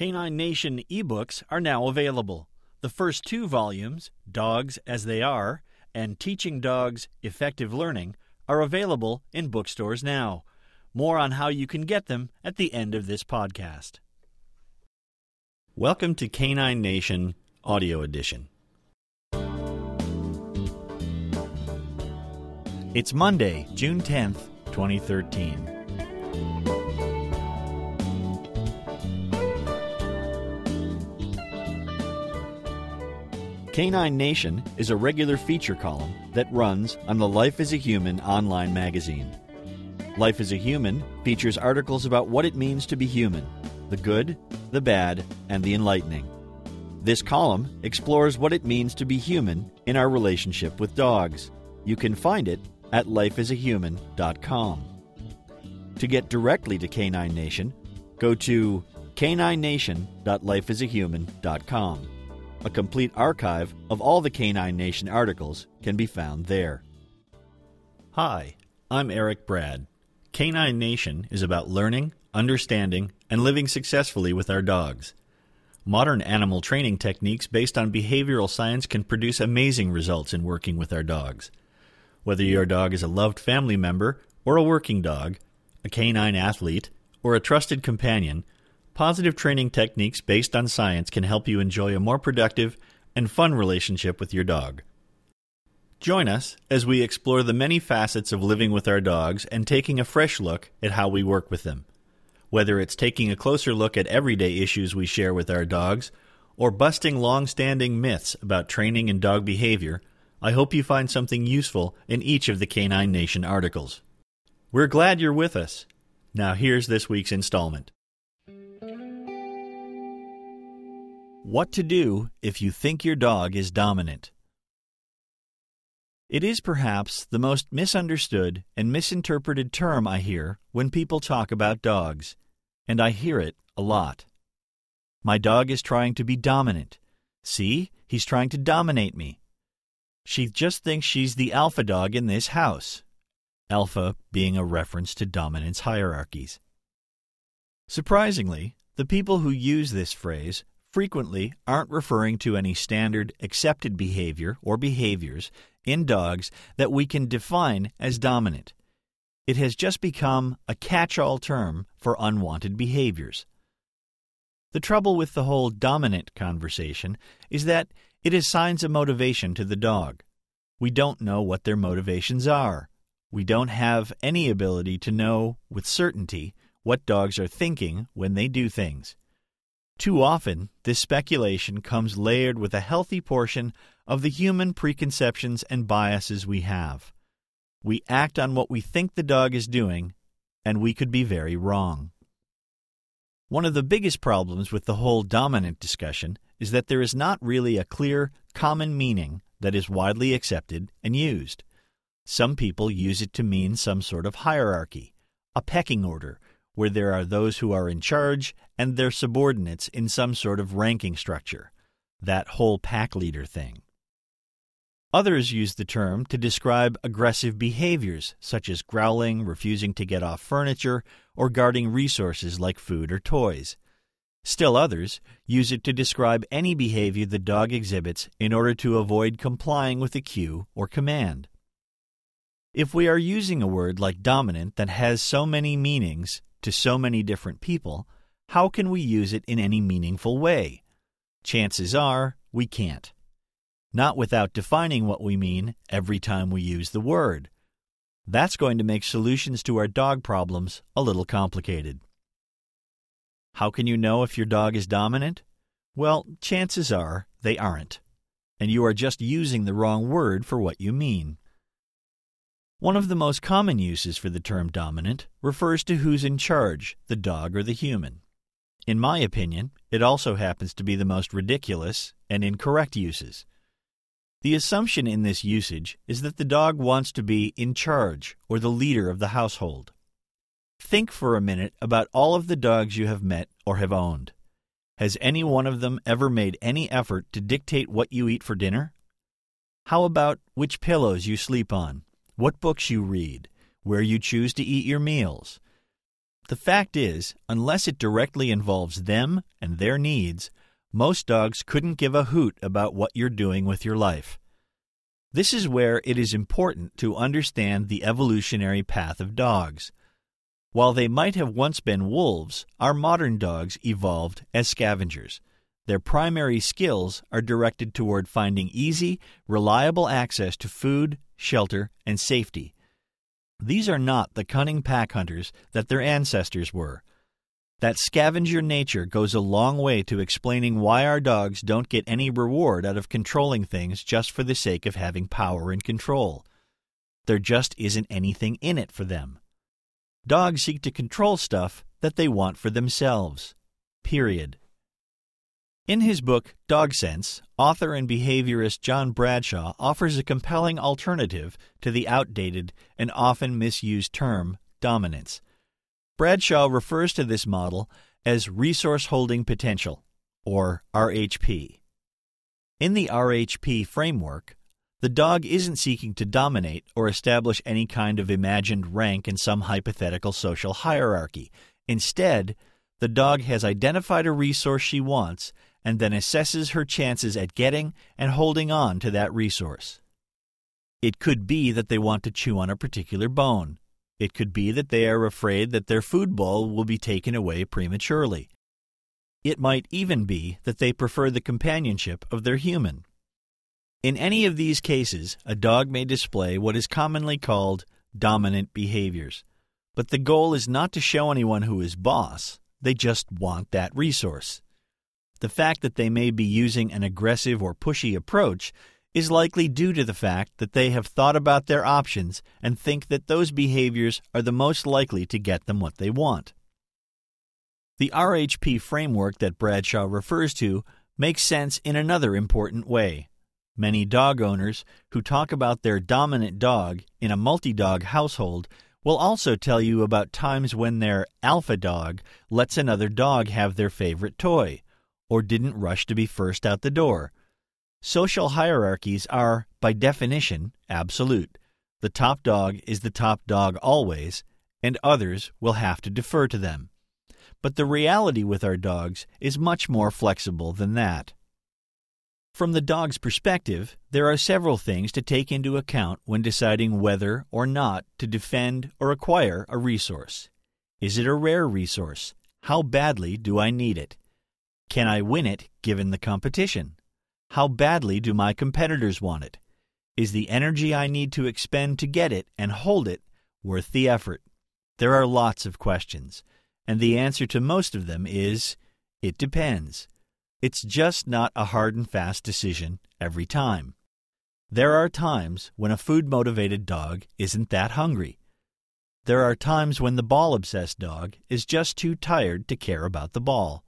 Canine Nation ebooks are now available. The first two volumes, Dogs as They Are and Teaching Dogs Effective Learning, are available in bookstores now. More on how you can get them at the end of this podcast. Welcome to Canine Nation Audio Edition. It's Monday, June 10th, 2013. Canine Nation is a regular feature column that runs on the Life as a Human online magazine. Life as a Human features articles about what it means to be human the good, the bad, and the enlightening. This column explores what it means to be human in our relationship with dogs. You can find it at lifeasahuman.com. To get directly to Canine Nation, go to caninenation.lifeasahuman.com. A complete archive of all the Canine Nation articles can be found there. Hi, I'm Eric Brad. Canine Nation is about learning, understanding, and living successfully with our dogs. Modern animal training techniques based on behavioral science can produce amazing results in working with our dogs. Whether your dog is a loved family member or a working dog, a canine athlete, or a trusted companion, Positive training techniques based on science can help you enjoy a more productive and fun relationship with your dog. Join us as we explore the many facets of living with our dogs and taking a fresh look at how we work with them. Whether it's taking a closer look at everyday issues we share with our dogs or busting long standing myths about training and dog behavior, I hope you find something useful in each of the Canine Nation articles. We're glad you're with us. Now, here's this week's installment. What to do if you think your dog is dominant. It is perhaps the most misunderstood and misinterpreted term I hear when people talk about dogs, and I hear it a lot. My dog is trying to be dominant. See, he's trying to dominate me. She just thinks she's the alpha dog in this house. Alpha being a reference to dominance hierarchies. Surprisingly, the people who use this phrase frequently aren't referring to any standard accepted behavior or behaviors in dogs that we can define as dominant. It has just become a catch all term for unwanted behaviors. The trouble with the whole dominant conversation is that it assigns a motivation to the dog. We don't know what their motivations are. We don't have any ability to know with certainty what dogs are thinking when they do things. Too often, this speculation comes layered with a healthy portion of the human preconceptions and biases we have. We act on what we think the dog is doing, and we could be very wrong. One of the biggest problems with the whole dominant discussion is that there is not really a clear, common meaning that is widely accepted and used. Some people use it to mean some sort of hierarchy, a pecking order, where there are those who are in charge and their subordinates in some sort of ranking structure, that whole pack leader thing. Others use the term to describe aggressive behaviors such as growling, refusing to get off furniture, or guarding resources like food or toys. Still others use it to describe any behavior the dog exhibits in order to avoid complying with a cue or command. If we are using a word like dominant that has so many meanings, to so many different people, how can we use it in any meaningful way? Chances are we can't. Not without defining what we mean every time we use the word. That's going to make solutions to our dog problems a little complicated. How can you know if your dog is dominant? Well, chances are they aren't, and you are just using the wrong word for what you mean. One of the most common uses for the term dominant refers to who's in charge, the dog or the human. In my opinion, it also happens to be the most ridiculous and incorrect uses. The assumption in this usage is that the dog wants to be in charge or the leader of the household. Think for a minute about all of the dogs you have met or have owned. Has any one of them ever made any effort to dictate what you eat for dinner? How about which pillows you sleep on? What books you read, where you choose to eat your meals. The fact is, unless it directly involves them and their needs, most dogs couldn't give a hoot about what you're doing with your life. This is where it is important to understand the evolutionary path of dogs. While they might have once been wolves, our modern dogs evolved as scavengers. Their primary skills are directed toward finding easy, reliable access to food, shelter, and safety. These are not the cunning pack hunters that their ancestors were. That scavenger nature goes a long way to explaining why our dogs don't get any reward out of controlling things just for the sake of having power and control. There just isn't anything in it for them. Dogs seek to control stuff that they want for themselves. Period. In his book Dog Sense, author and behaviorist John Bradshaw offers a compelling alternative to the outdated and often misused term dominance. Bradshaw refers to this model as resource holding potential, or RHP. In the RHP framework, the dog isn't seeking to dominate or establish any kind of imagined rank in some hypothetical social hierarchy. Instead, the dog has identified a resource she wants and then assesses her chances at getting and holding on to that resource. It could be that they want to chew on a particular bone. It could be that they are afraid that their food bowl will be taken away prematurely. It might even be that they prefer the companionship of their human. In any of these cases, a dog may display what is commonly called dominant behaviors. But the goal is not to show anyone who is boss, they just want that resource. The fact that they may be using an aggressive or pushy approach is likely due to the fact that they have thought about their options and think that those behaviors are the most likely to get them what they want. The RHP framework that Bradshaw refers to makes sense in another important way. Many dog owners who talk about their dominant dog in a multi dog household will also tell you about times when their alpha dog lets another dog have their favorite toy or didn't rush to be first out the door. Social hierarchies are, by definition, absolute. The top dog is the top dog always, and others will have to defer to them. But the reality with our dogs is much more flexible than that. From the dog's perspective, there are several things to take into account when deciding whether or not to defend or acquire a resource. Is it a rare resource? How badly do I need it? Can I win it given the competition? How badly do my competitors want it? Is the energy I need to expend to get it and hold it worth the effort? There are lots of questions, and the answer to most of them is it depends. It's just not a hard and fast decision every time. There are times when a food motivated dog isn't that hungry. There are times when the ball obsessed dog is just too tired to care about the ball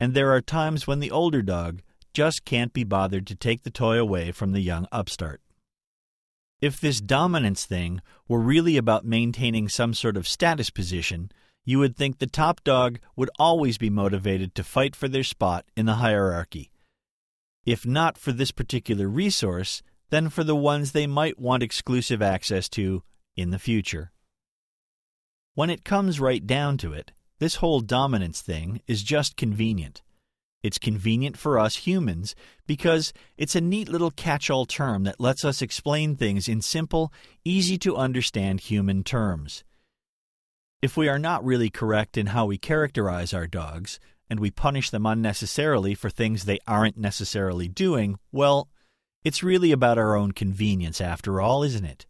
and there are times when the older dog just can't be bothered to take the toy away from the young upstart. If this dominance thing were really about maintaining some sort of status position, you would think the top dog would always be motivated to fight for their spot in the hierarchy. If not for this particular resource, then for the ones they might want exclusive access to in the future. When it comes right down to it, this whole dominance thing is just convenient. It's convenient for us humans because it's a neat little catch all term that lets us explain things in simple, easy to understand human terms. If we are not really correct in how we characterize our dogs, and we punish them unnecessarily for things they aren't necessarily doing, well, it's really about our own convenience after all, isn't it?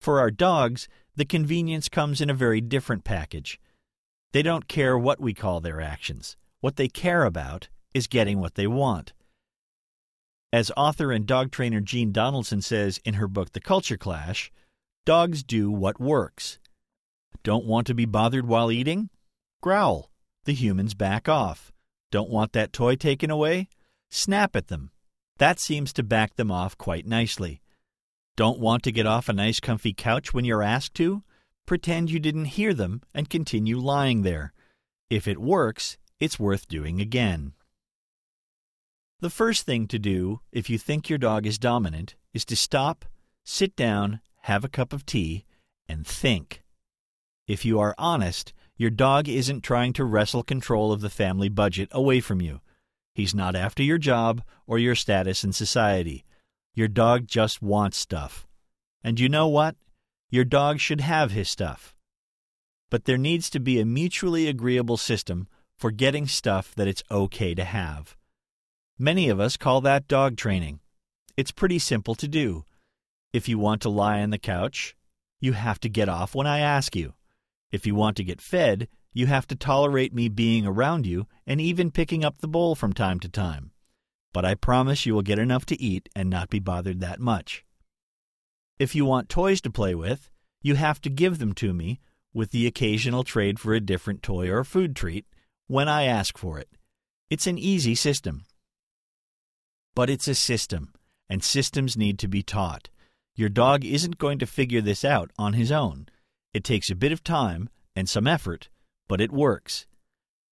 For our dogs, the convenience comes in a very different package. They don't care what we call their actions. What they care about is getting what they want. As author and dog trainer Jean Donaldson says in her book The Culture Clash, dogs do what works. Don't want to be bothered while eating? Growl. The humans back off. Don't want that toy taken away? Snap at them. That seems to back them off quite nicely. Don't want to get off a nice comfy couch when you're asked to? Pretend you didn't hear them and continue lying there. If it works, it's worth doing again. The first thing to do if you think your dog is dominant is to stop, sit down, have a cup of tea, and think. If you are honest, Your dog isn't trying to wrestle control of the family budget away from you. He's not after your job or your status in society. Your dog just wants stuff. And you know what? Your dog should have his stuff. But there needs to be a mutually agreeable system for getting stuff that it's okay to have. Many of us call that dog training. It's pretty simple to do. If you want to lie on the couch, you have to get off when I ask you. If you want to get fed, you have to tolerate me being around you and even picking up the bowl from time to time. But I promise you will get enough to eat and not be bothered that much. If you want toys to play with, you have to give them to me, with the occasional trade for a different toy or food treat, when I ask for it. It's an easy system. But it's a system, and systems need to be taught. Your dog isn't going to figure this out on his own. It takes a bit of time and some effort, but it works.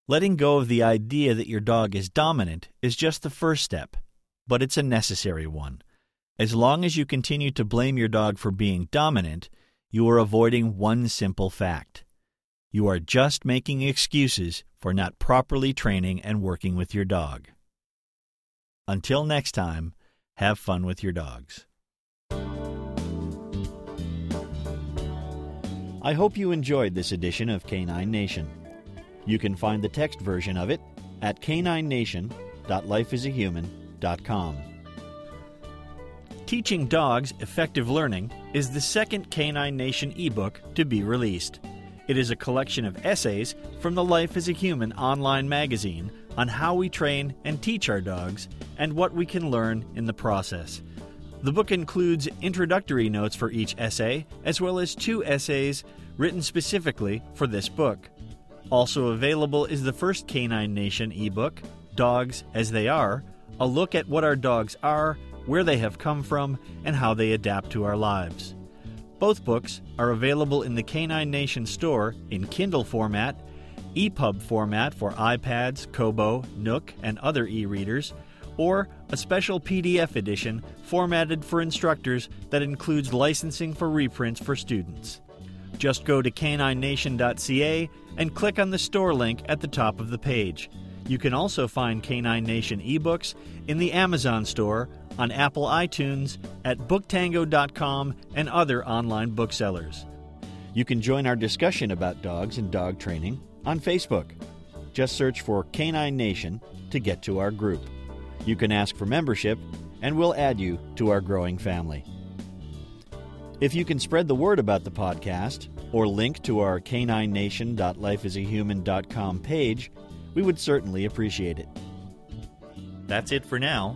Letting go of the idea that your dog is dominant is just the first step, but it's a necessary one. As long as you continue to blame your dog for being dominant, you are avoiding one simple fact. You are just making excuses for not properly training and working with your dog. Until next time, have fun with your dogs. I hope you enjoyed this edition of Canine Nation. You can find the text version of it at caninenation.lifeasahuman.com. Teaching Dogs Effective Learning is the second Canine Nation ebook to be released. It is a collection of essays from the Life as a Human online magazine on how we train and teach our dogs and what we can learn in the process. The book includes introductory notes for each essay, as well as two essays written specifically for this book. Also available is the first Canine Nation ebook, Dogs as They Are, a look at what our dogs are, where they have come from, and how they adapt to our lives. Both books are available in the Canine Nation store in Kindle format, EPUB format for iPads, Kobo, Nook, and other e readers, or a special PDF edition formatted for instructors that includes licensing for reprints for students. Just go to caninenation.ca and click on the store link at the top of the page. You can also find Canine Nation ebooks in the Amazon store, on Apple iTunes, at booktango.com, and other online booksellers. You can join our discussion about dogs and dog training on Facebook. Just search for Canine Nation to get to our group. You can ask for membership, and we'll add you to our growing family. If you can spread the word about the podcast or link to our caninenation.lifeasahuman.com page, we would certainly appreciate it. That's it for now.